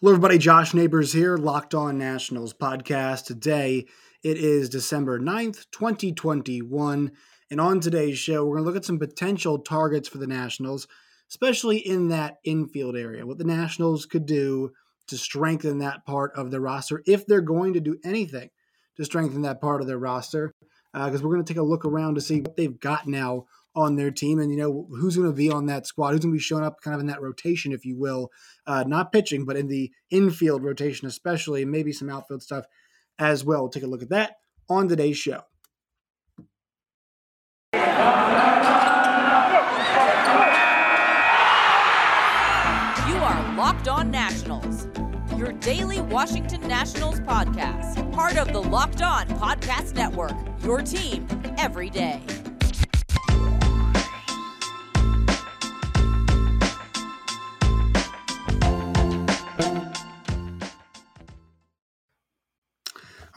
Hello, everybody. Josh Neighbors here, Locked On Nationals podcast. Today, it is December 9th, 2021. And on today's show, we're going to look at some potential targets for the Nationals, especially in that infield area, what the Nationals could do to strengthen that part of the roster, if they're going to do anything to strengthen that part of their roster. Because uh, we're going to take a look around to see what they've got now on their team and you know who's going to be on that squad who's going to be showing up kind of in that rotation if you will uh, not pitching but in the infield rotation especially maybe some outfield stuff as well. We'll take a look at that on today's show. You are locked on nationals your daily washington nationals podcast part of the locked on podcast network your team every day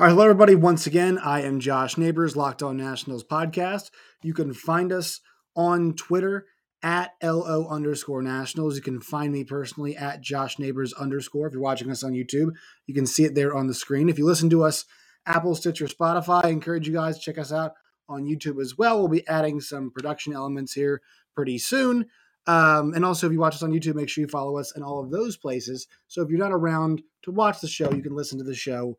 All right, hello everybody. Once again, I am Josh Neighbors, Locked On Nationals podcast. You can find us on Twitter at LO underscore nationals. You can find me personally at Josh Neighbors underscore. If you're watching us on YouTube, you can see it there on the screen. If you listen to us, Apple, Stitcher, Spotify, I encourage you guys to check us out on YouTube as well. We'll be adding some production elements here pretty soon. Um, and also, if you watch us on YouTube, make sure you follow us in all of those places. So if you're not around to watch the show, you can listen to the show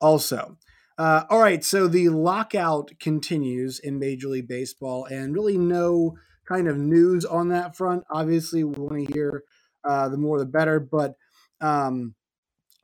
also. Uh, all right, so the lockout continues in Major League Baseball, and really no kind of news on that front. Obviously, we want to hear uh, the more the better, but um,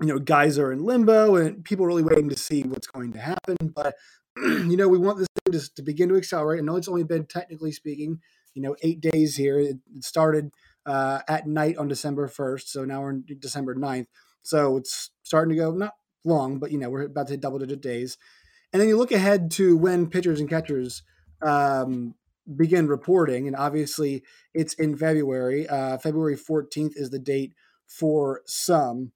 you know, guys are in limbo, and people are really waiting to see what's going to happen. But you know, we want this thing to, to begin to accelerate. I know it's only been technically speaking, you know, eight days here. It, it started uh, at night on December first, so now we're in December 9th. So it's starting to go not long, but you know we're about to hit double digit days. And then you look ahead to when pitchers and catchers um, begin reporting, and obviously it's in February. Uh, February 14th is the date for some.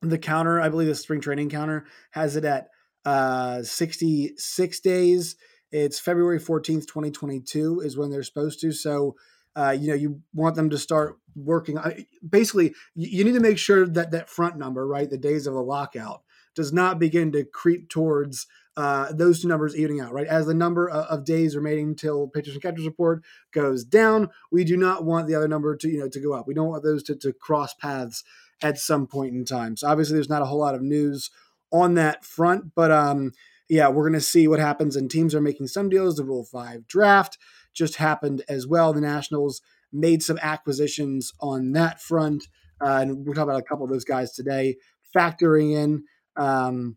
The counter, I believe the spring training counter has it at uh, 66 days. It's February 14th, 2022 is when they're supposed to. So, uh, you know, you want them to start working. Basically, you need to make sure that that front number, right, the days of the lockout, does not begin to creep towards uh, those two numbers evening out, right? As the number of days remaining till pitchers and catchers report goes down, we do not want the other number to you know to go up. We don't want those to, to cross paths at some point in time. So obviously, there's not a whole lot of news on that front, but um, yeah, we're going to see what happens. And teams are making some deals. The Rule Five draft just happened as well. The Nationals made some acquisitions on that front, uh, and we'll talk about a couple of those guys today. Factoring in um,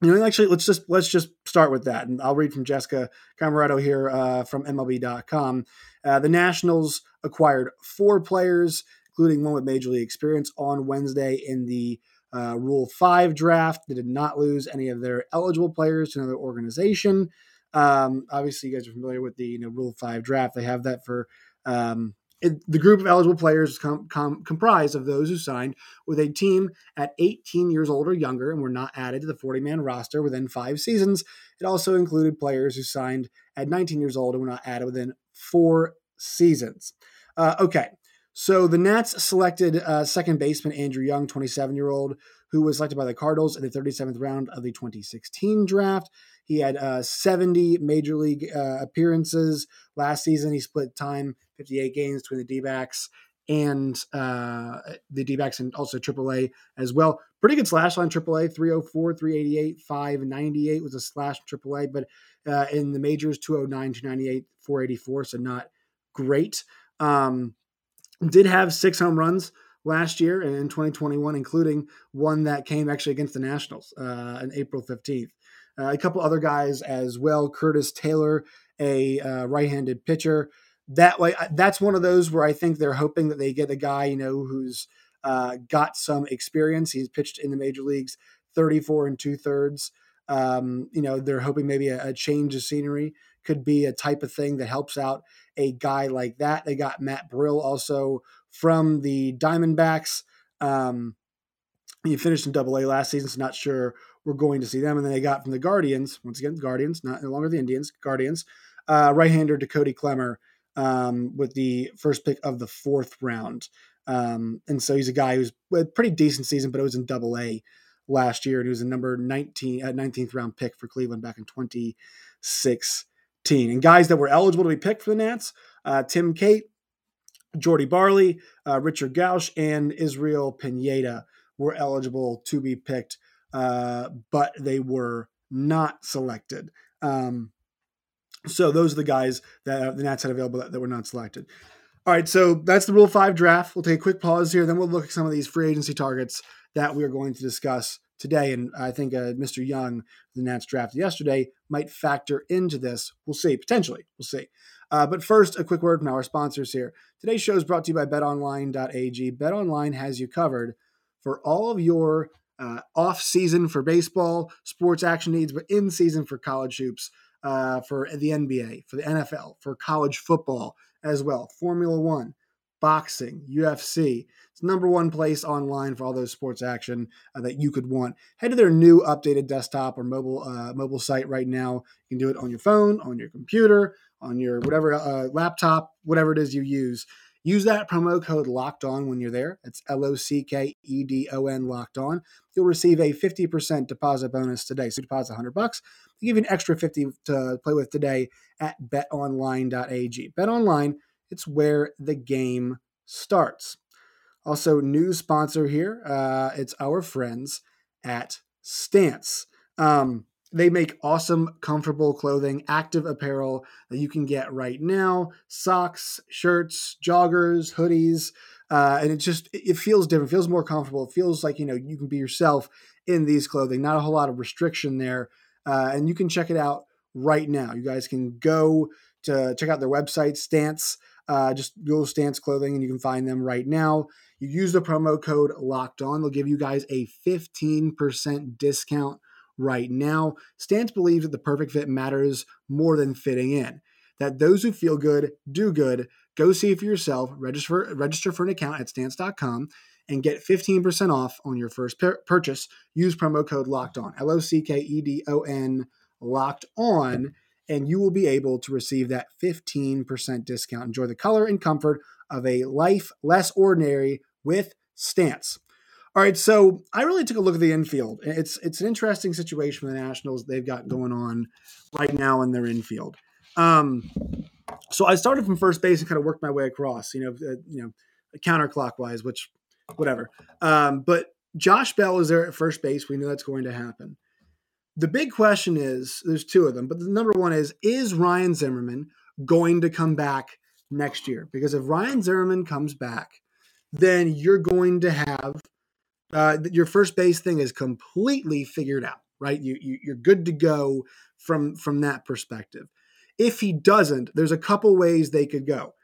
you know, actually, let's just let's just start with that, and I'll read from Jessica Camerato here uh, from MLB.com. Uh, the Nationals acquired four players, including one with major league experience, on Wednesday in the uh, Rule Five draft. They did not lose any of their eligible players to another organization. Um, obviously, you guys are familiar with the you know, Rule Five draft. They have that for um, it, the group of eligible players com, com, comprised of those who signed with a team at 18 years old or younger and were not added to the 40 man roster within five seasons. It also included players who signed at 19 years old and were not added within four seasons. Uh, okay, so the Nats selected uh, second baseman Andrew Young, 27 year old, who was selected by the Cardinals in the 37th round of the 2016 draft. He had uh, 70 major league uh, appearances last season. He split time 58 games between the D backs and uh, the D backs and also AAA as well. Pretty good slash line AAA 304, 388, 598 was a slash AAA, but uh, in the majors 209, 298, 484, so not great. Um, did have six home runs last year and in 2021, including one that came actually against the Nationals uh, on April 15th. Uh, a couple other guys as well. Curtis Taylor, a uh, right-handed pitcher. That way, that's one of those where I think they're hoping that they get a guy you know who's uh, got some experience. He's pitched in the major leagues, 34 and two thirds. Um, you know, they're hoping maybe a, a, change of scenery could be a type of thing that helps out a guy like that. They got Matt Brill also from the Diamondbacks. Um, he finished in Double A last season, so not sure we're going to see them. And then they got from the Guardians, once again, Guardians, not no longer the Indians, Guardians, uh, right-hander Cody Clemmer um, with the first pick of the fourth round. Um, and so he's a guy who's a pretty decent season, but it was in double A last year. And he was a number 19 at 19th round pick for Cleveland back in 2016. And guys that were eligible to be picked for the Nats, uh, Tim Cate, Jordy Barley, uh, Richard Gausch, and Israel Pineda were eligible to be picked, uh, but they were not selected. Um, so those are the guys that the Nats had available that, that, were not selected. All right, so that's the Rule 5 draft. We'll take a quick pause here, then we'll look at some of these free agency targets that we are going to discuss today. And I think uh, Mr. Young, the Nats drafted yesterday, might factor into this. We'll see, potentially. We'll see. Uh, but first, a quick word from our sponsors here. Today's show is brought to you by betonline.ag. BetOnline has you covered for all of your uh, off season for baseball, sports action needs, but in season for college hoops, uh, for the NBA, for the NFL, for college football as well, Formula One, boxing, UFC. It's number one place online for all those sports action uh, that you could want. Head to their new updated desktop or mobile uh, mobile site right now. You can do it on your phone, on your computer, on your whatever uh, laptop, whatever it is you use. Use that promo code locked on when you're there. It's L O C K E D O N locked on. You'll receive a 50% deposit bonus today. So deposit 100 bucks. They give you an extra 50 to play with today at betonline.ag. BetOnline, it's where the game starts. Also, new sponsor here. Uh, it's our friends at Stance. Um, they make awesome, comfortable clothing, active apparel that you can get right now socks, shirts, joggers, hoodies. Uh, and it just it feels different, feels more comfortable. It feels like you know you can be yourself in these clothing. Not a whole lot of restriction there, uh, and you can check it out right now. You guys can go to check out their website, Stance. Uh, just Google Stance Clothing, and you can find them right now. You use the promo code Locked On; they'll give you guys a fifteen percent discount right now. Stance believes that the perfect fit matters more than fitting in. That those who feel good do good. Go see for yourself. Register register for an account at stance.com and get 15% off on your first purchase. Use promo code locked on. L O C K E D O N locked on and you will be able to receive that 15% discount. Enjoy the color and comfort of a life less ordinary with Stance. All right, so I really took a look at the infield. It's it's an interesting situation for the Nationals they've got going on right now in their infield. Um, so I started from first base and kind of worked my way across, you know, uh, you know, counterclockwise, which whatever. Um, but Josh Bell is there at first base. We know that's going to happen. The big question is there's two of them, but the number one is is Ryan Zimmerman going to come back next year? Because if Ryan Zimmerman comes back, then you're going to have uh, your first base thing is completely figured out, right? You, you you're good to go from from that perspective. If he doesn't, there's a couple ways they could go.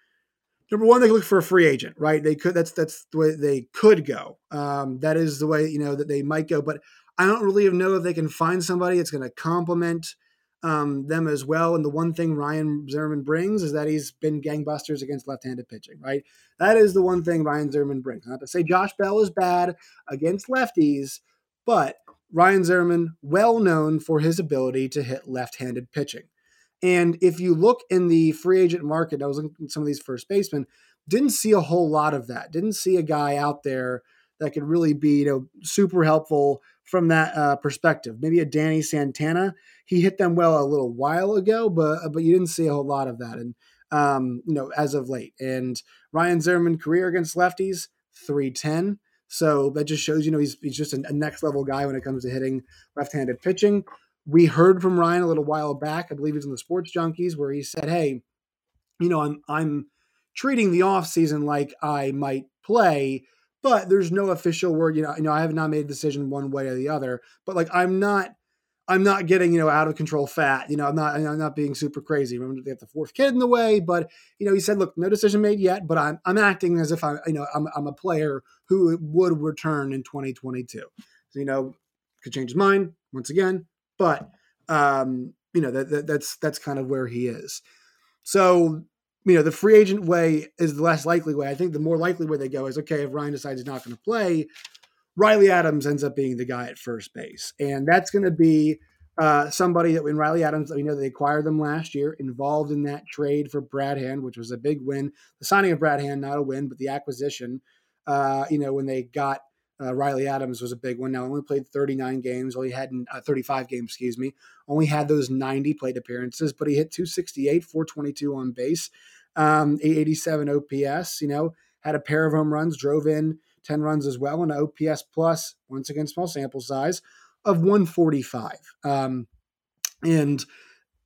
Number one, they could look for a free agent, right? They could. That's that's the way they could go. Um, that is the way you know that they might go. But I don't really know if they can find somebody that's going to complement um, them as well. And the one thing Ryan Zimmerman brings is that he's been gangbusters against left-handed pitching, right? That is the one thing Ryan Zimmerman brings. Not to say Josh Bell is bad against lefties, but Ryan Zimmerman, well known for his ability to hit left-handed pitching. And if you look in the free agent market, I was looking at some of these first basemen, didn't see a whole lot of that. Didn't see a guy out there that could really be, you know, super helpful from that uh, perspective. Maybe a Danny Santana. He hit them well a little while ago, but uh, but you didn't see a whole lot of that, and um, you know, as of late. And Ryan Zimmerman career against lefties three ten. So that just shows, you know, he's he's just a, next level guy when it comes to hitting left-handed pitching. We heard from Ryan a little while back, I believe he's in the Sports Junkies, where he said, "Hey, you know, I'm I'm treating the off season like I might play." But there's no official word. You know, you know, I have not made a decision one way or the other. But like, I'm not, I'm not getting you know out of control fat. You know, I'm not, I'm not being super crazy. Remember, they have the fourth kid in the way, but you know, he said, look, no decision made yet, but I'm, I'm acting as if I'm, you know, I'm, I'm a player who would return in 2022. So, you know, could change his mind once again, but um, you know, that, that that's that's kind of where he is. So you know, the free agent way is the less likely way. I think the more likely way they go is okay, if Ryan decides he's not going to play, Riley Adams ends up being the guy at first base. And that's going to be uh, somebody that when Riley Adams, we know they acquired them last year, involved in that trade for Brad Hand, which was a big win. The signing of Brad Hand, not a win, but the acquisition uh, you know, when they got uh, Riley Adams was a big one. Now only played 39 games, only had uh, 35 games, excuse me. Only had those 90 plate appearances, but he hit 268, 422 on base, um, 887 OPS. You know, had a pair of home runs, drove in 10 runs as well, and an OPS plus, once again, small sample size of 145. Um, and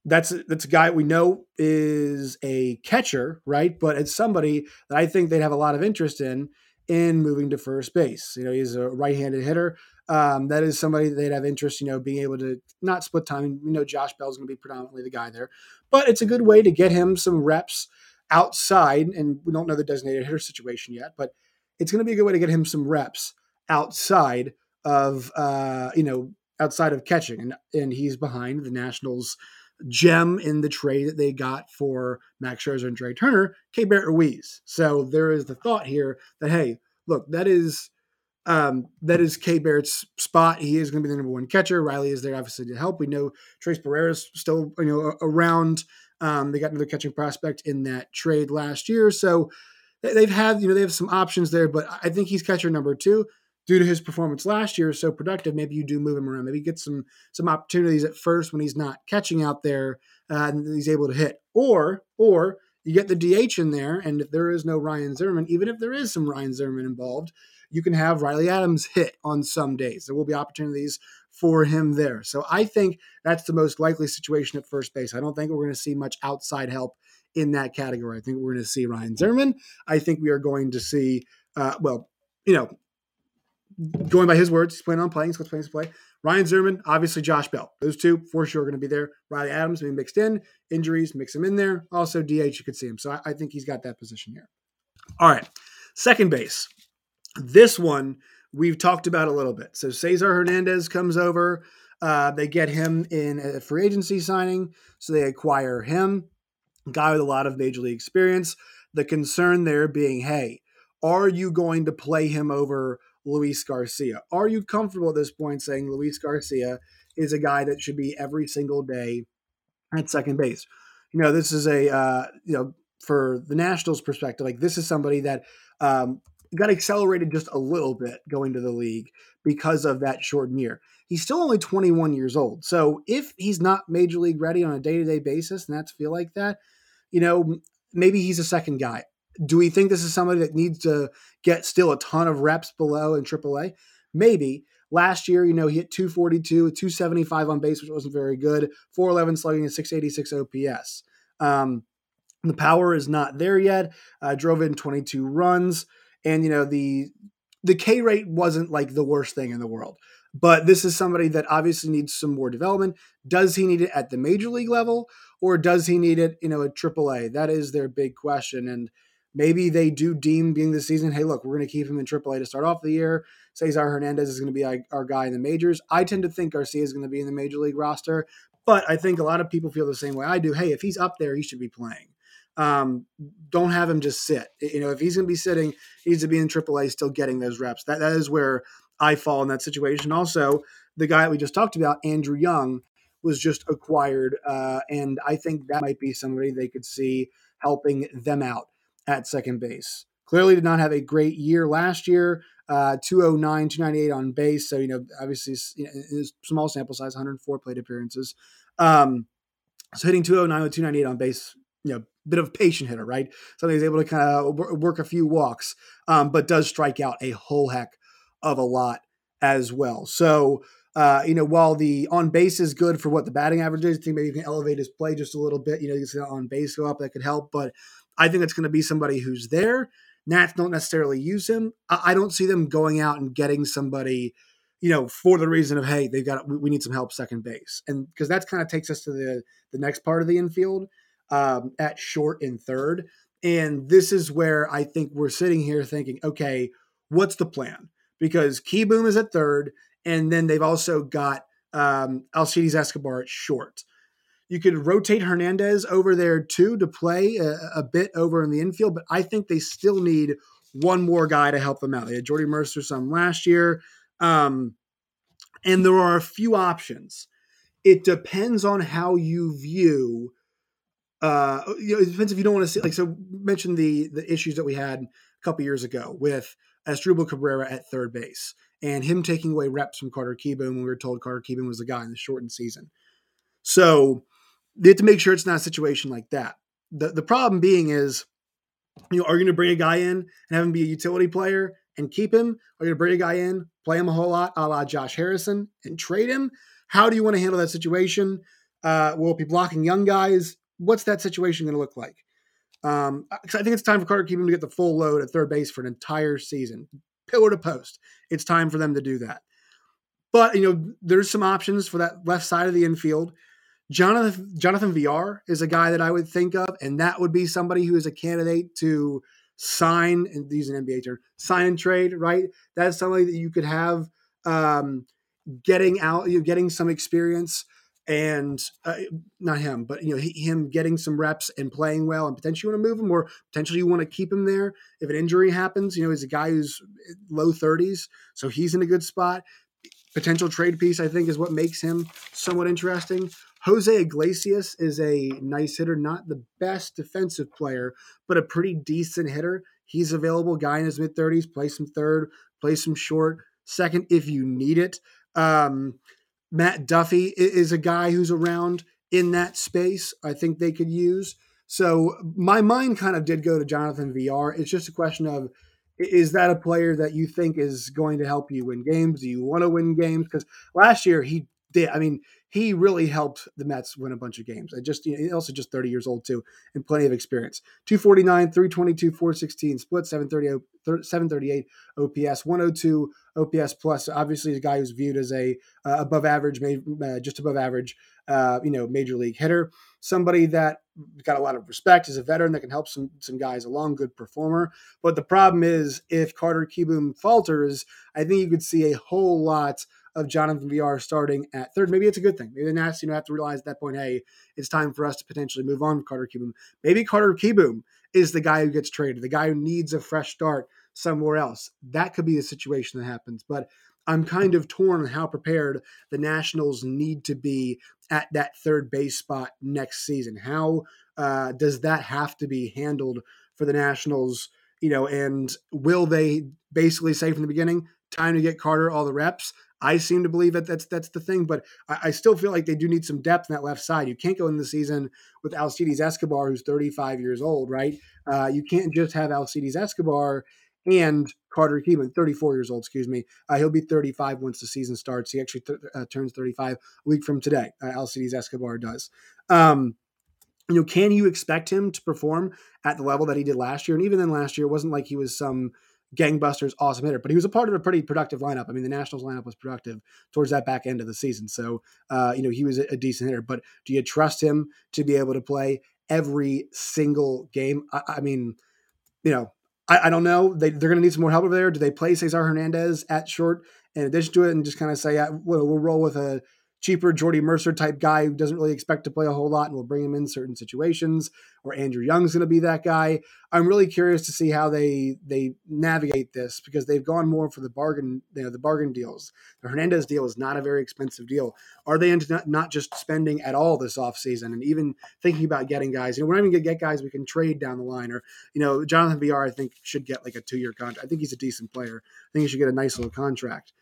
that's that's a guy we know is a catcher, right? But it's somebody that I think they'd have a lot of interest in in moving to first base. You know, he's a right-handed hitter. Um, that is somebody they'd have interest, you know, being able to not split time. You know, Josh Bell's going to be predominantly the guy there, but it's a good way to get him some reps outside. And we don't know the designated hitter situation yet, but it's going to be a good way to get him some reps outside of, uh, you know, outside of catching. And and he's behind the Nationals gem in the trade that they got for Max Scherzer and Trea Turner, Keibert Ruiz. So there is the thought here that hey, look, that is um, that is Keibert's spot. He is going to be the number one catcher. Riley is there obviously to help. We know Tres is still you know around. Um, they got another catching prospect in that trade last year, so they've had you know they have some options there. But I think he's catcher number two due to his performance last year so productive, maybe you do move him around. Maybe get some some opportunities at first when he's not catching out there uh, and he's able to hit. Or or you get the DH in there, and if there is no Ryan Zimmerman, even if there is some Ryan Zimmerman involved, you can have Riley Adams hit on some days. There will be opportunities for him there. So I think that's the most likely situation at first base. I don't think we're going to see much outside help in that category. I think we're going to see Ryan Zimmerman. I think we are going to see, uh, well, you know, going by his words, he's planning on playing. He's going to play. Ryan Zimmerman, obviously Josh Bell. Those two for sure are going to be there. Riley Adams being mixed in. Injuries mix him in there. Also DH, you could see him. So I, I think he's got that position here. All right, second base. This one we've talked about a little bit. So Cesar Hernandez comes over. Uh, they get him in a free agency signing, so they acquire him. Guy with a lot of major league experience. The concern there being, hey, are you going to play him over Luis Garcia. Are you comfortable at this point saying Luis Garcia is a guy that should be every single day at second base? You know, this is a uh, you know for the Nationals' perspective, like this is somebody that um, got accelerated just a little bit going to the league because of that short year. He's still only 21 years old, so if he's not major league ready on a day to day basis, and that's feel like that, you know, maybe he's a second guy do we think this is somebody that needs to get still a ton of reps below in AAA? Maybe. Last year, you know, he hit 242, 275 on base, which wasn't very good. 411 slugging and 686 OPS. Um, the power is not there yet. Uh, drove in 22 runs, and you know the the K rate wasn't like the worst thing in the world. But this is somebody that obviously needs some more development. Does he need it at the major league level, or does he need it, you know, at AAA? That is their big question. And Maybe they do deem being the season, hey, look, we're going to keep him in AAA to start off the year. Cesar Hernandez is going to be our guy in the majors. I tend to think Garcia is going to be in the major league roster, but I think a lot of people feel the same way I do. Hey, if he's up there, he should be playing. Um, don't have him just sit. You know, if he's going to be sitting, he needs to be in AAA, still getting those reps. That that is where I fall in that situation. Also, the guy that we just talked about, Andrew Young, was just acquired, uh, and I think that might be somebody they could see helping them out at second base. Clearly did not have a great year last year. Uh, 209, 298 on base. So, you know, obviously you know, small sample size, 104 plate appearances. Um, so hitting 209 with 298 on base, you know, bit of patient hitter, right? So he's able to kind of work a few walks, um, but does strike out a whole heck of a lot as well. So, uh, you know, while the on base is good for what the batting average is, I think maybe you can elevate his play just a little bit. You know, you can on base go up, that could help. But I think it's going to be somebody who's there. Nats don't necessarily use him. I, don't see them going out and getting somebody, you know, for the reason of hey, they've got we need some help second base, and because that kind of takes us to the the next part of the infield um, at short and third, and this is where I think we're sitting here thinking, okay, what's the plan? Because Kieboom is at third, and then they've also got um, Alcides Escobar at short. You could rotate Hernandez over there too to play a, a, bit over in the infield, but I think they still need one more guy to help them out. They had Jordy Mercer some last year, um, and there are a few options. It depends on how you view. Uh, you know, it depends if you don't want to see like so. Mention the the issues that we had a couple years ago with Asdrubal Cabrera at third base and him taking away reps from Carter Kieboom when we were told Carter Kieboom was the guy in the shortened season. So they have to make sure it's not a situation like that. The the problem being is, you know, are you going to bring a guy in and have him be a utility player and keep him? Are you going to bring a guy in, play him a whole lot, a la Josh Harrison, and trade him? How do you want to handle that situation? Uh, will it be blocking young guys? What's that situation going to look like? Um, I think it's time for Carter Kieboom to get the full load at third base for an entire season, pillar to post. It's time for them to do that. But you know, there's some options for that left side of the infield. Jonathan Jonathan Villar is a guy that I would think of, and that would be somebody who is a candidate to sign and these an NBA term, sign and trade, right? That's somebody that you could have um, getting out, you know, getting some experience and uh, not him, but you know he, him getting some reps and playing well, and potentially you want to move him, or potentially you want to keep him there if an injury happens. You know, he's a guy who's low thirties, so he's in a good spot. Potential trade piece, I think, is what makes him somewhat interesting. Jose Iglesias is a nice hitter, not the best defensive player, but a pretty decent hitter. He's available, guy in his mid thirties, play some third, play some short, second if you need it. Um, Matt Duffy is a guy who's around in that space. I think they could use. So my mind kind of did go to Jonathan Villar. It's just a question of is that a player that you think is going to help you win games? Do you want to win games? Because last year he did. I mean, he really helped the Mets win a bunch of games. I just you know, also just 30 years old too, and plenty of experience. 249, 322, 416, split 730, 738 OPS, 102 OPS plus. Obviously, a guy who's viewed as a uh, above average, uh, just above average, uh, you know, major league hitter. Somebody that got a lot of respect as a veteran that can help some some guys along. Good performer. But the problem is, if Carter Kieboom falters, I think you could see a whole lot of Jonathan Villar starting at third. Maybe it's a good thing. Maybe the Nats, you know, have to realize at that point, hey, it's time for us to potentially move on Carter Kieboom. Maybe Carter Kieboom is the guy who gets traded, the guy who needs a fresh start somewhere else. That could be a situation that happens. But I'm kind of torn on how prepared the Nationals need to be at that third base spot next season. How uh, does that have to be handled for the Nationals? You know, and will they basically say from the beginning, time to get Carter all the reps? I seem to believe that that's that's the thing, but I, I, still feel like they do need some depth in that left side. You can't go in the season with Alcides Escobar, who's 35 years old, right? Uh, you can't just have Alcides Escobar and Carter Kieboom, 34 years old, excuse me. Uh, he'll be 35 once the season starts. He actually th- uh, turns 35 a week from today. Uh, Alcides Escobar does. Um, you know, can you expect him to perform at the level that he did last year? And even then, last year, it wasn't like he was some gangbusters, awesome hitter. But he was a part of a pretty productive lineup. I mean, the Nationals lineup was productive towards that back end of the season. So, uh, you know, he was a, decent hitter. But do you trust him to be able to play every single game? I, I mean, you know, I, I don't know. They, they're going to need some more help over there. Do they play Cesar Hernandez at short in addition to it and just kind of say, yeah, we'll, we'll roll with a cheaper Jordy Mercer type guy who doesn't really expect to play a whole lot and will bring him in certain situations, or Andrew Young's going to be that guy. I'm really curious to see how they they navigate this because they've gone more for the bargain, you know, the bargain deals. The Hernandez deal is not a very expensive deal. Are they into not, just spending at all this offseason and even thinking about getting guys? You know, we're not even going to get guys we can trade down the line, or you know, Jonathan Villar I think should get like a two year contract. I think he's a decent player. I think he should get a nice little contract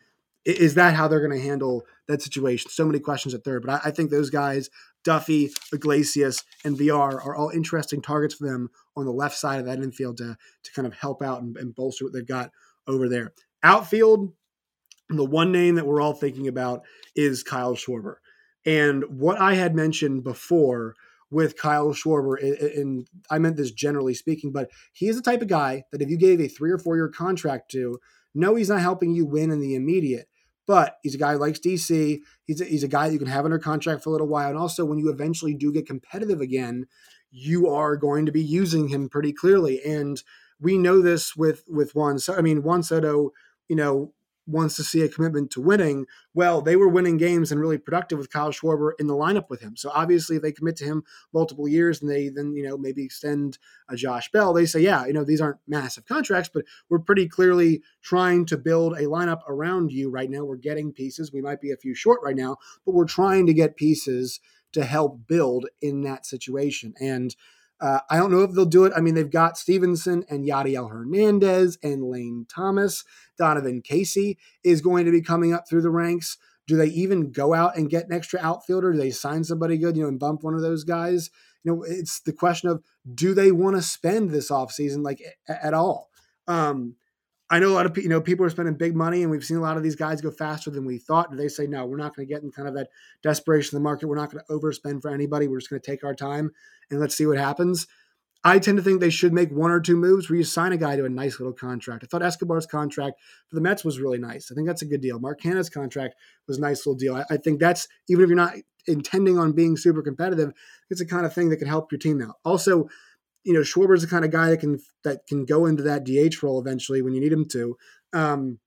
is that how they're going to handle that situation? So many questions at third, but I, I, think those guys, Duffy, Iglesias, and Villar, are all interesting targets for them on the left side of that infield to to kind of help out and, and bolster what they've got over there. Outfield, the one name that we're all thinking about is Kyle Schwarber, and what I had mentioned before with Kyle Schwarber, and I meant this generally speaking, but he is the type of guy that if you gave a three or four year contract to, no, he's not helping you win in the immediate but he's a guy who likes DC. He's a, he's a guy that you can have under contract for a little while. And also, when you eventually do get competitive again, you are going to be using him pretty clearly. And we know this with with Juan. I mean, Juan Soto, you know, wants to see a commitment to winning. Well, they were winning games and really productive with Kyle Schwarber in the lineup with him. So obviously, if they commit to him multiple years and they then you know maybe extend a Josh Bell, they say, yeah, you know these aren't massive contracts, but we're pretty clearly trying to build a lineup around you right now. We're getting pieces. We might be a few short right now, but we're trying to get pieces to help build in that situation. And Uh, I don't know if they'll do it. I mean, they've got Stevenson and Yadiel Hernandez and Lane Thomas. Donovan Casey is going to be coming up through the ranks. Do they even go out and get an extra outfielder? Do they sign somebody good, you know, and bump one of those guys? You know, it's the question of do they want to spend this offseason like at all? Um, I know a lot of you know people are spending big money, and we've seen a lot of these guys go faster than we thought. Do they say no? We're not going to get in kind of that desperation of the market. We're not going to overspend for anybody. We're just going to take our time and let's see what happens. I tend to think they should make one or two moves where you sign a guy to a nice little contract. I thought Escobar's contract for the Mets was really nice. I think that's a good deal. Mark Canha's contract was a nice little deal. I, I think that's even if you're not intending on being super competitive, it's the kind of thing that can help your team out. Also, you know, Schwarber's the kind of guy that can that can go into that DH role eventually when you need him to. Um,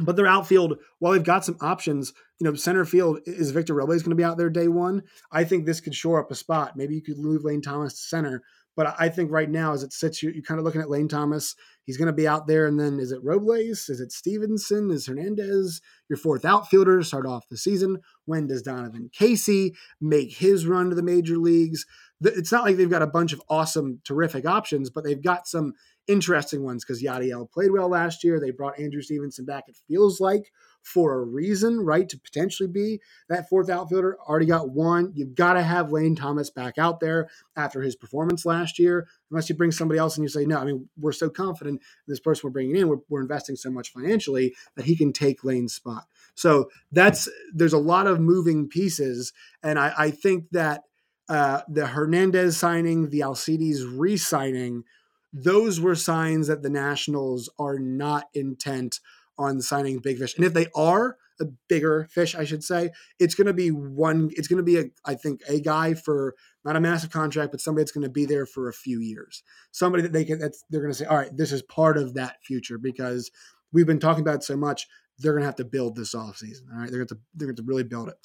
but their outfield, while they've got some options, you know, center field is Victor Robles going to be out there day one. I think this could shore up a spot. Maybe you could move Lane Thomas to center. But I think right now, as it sits, you're, you're kind of looking at Lane Thomas. He's going to be out there. And then is it Robles? Is it Stevenson? Is Hernandez your fourth outfielder to start off the season? When does Donovan Casey make his run to the major leagues? it's not like they've got a bunch of awesome, terrific options, but they've got some interesting ones because Yadiel played well last year. They brought Andrew Stevenson back, it feels like, for a reason, right? To potentially be that fourth outfielder. Already got one. You've got to have Lane Thomas back out there after his performance last year, unless you bring somebody else and you say, no, I mean, we're so confident this person we're bringing in, we're, we're investing so much financially that he can take Lane's spot. So that's, there's a lot of moving pieces. And I, I think that uh, the Hernandez signing, the Alcides re signing, those were signs that the Nationals are not intent on signing big fish. And if they are a bigger fish, I should say, it's going to be one, it's going to be, a, I think, a guy for not a massive contract, but somebody that's going to be there for a few years. Somebody that they can, that's, they're going to say, all right, this is part of that future because we've been talking about so much. They're going to have to build this offseason. All right. They're going to, they're going to really build it.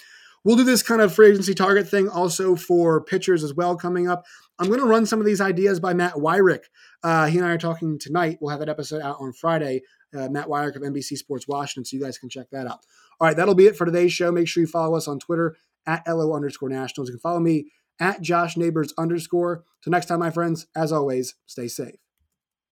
We'll do this kind of free agency target thing also for pitchers as well coming up. I'm going to run some of these ideas by Matt Weyrich. Uh, he and I are talking tonight. We'll have that episode out on Friday. Uh, Matt Weyrich of NBC Sports Washington, so you guys can check that out. All right, that'll be it for today's show. Make sure you follow us on Twitter at LO underscore nationals. You can follow me at Josh Neighbors underscore. Till next time, my friends, as always, stay safe.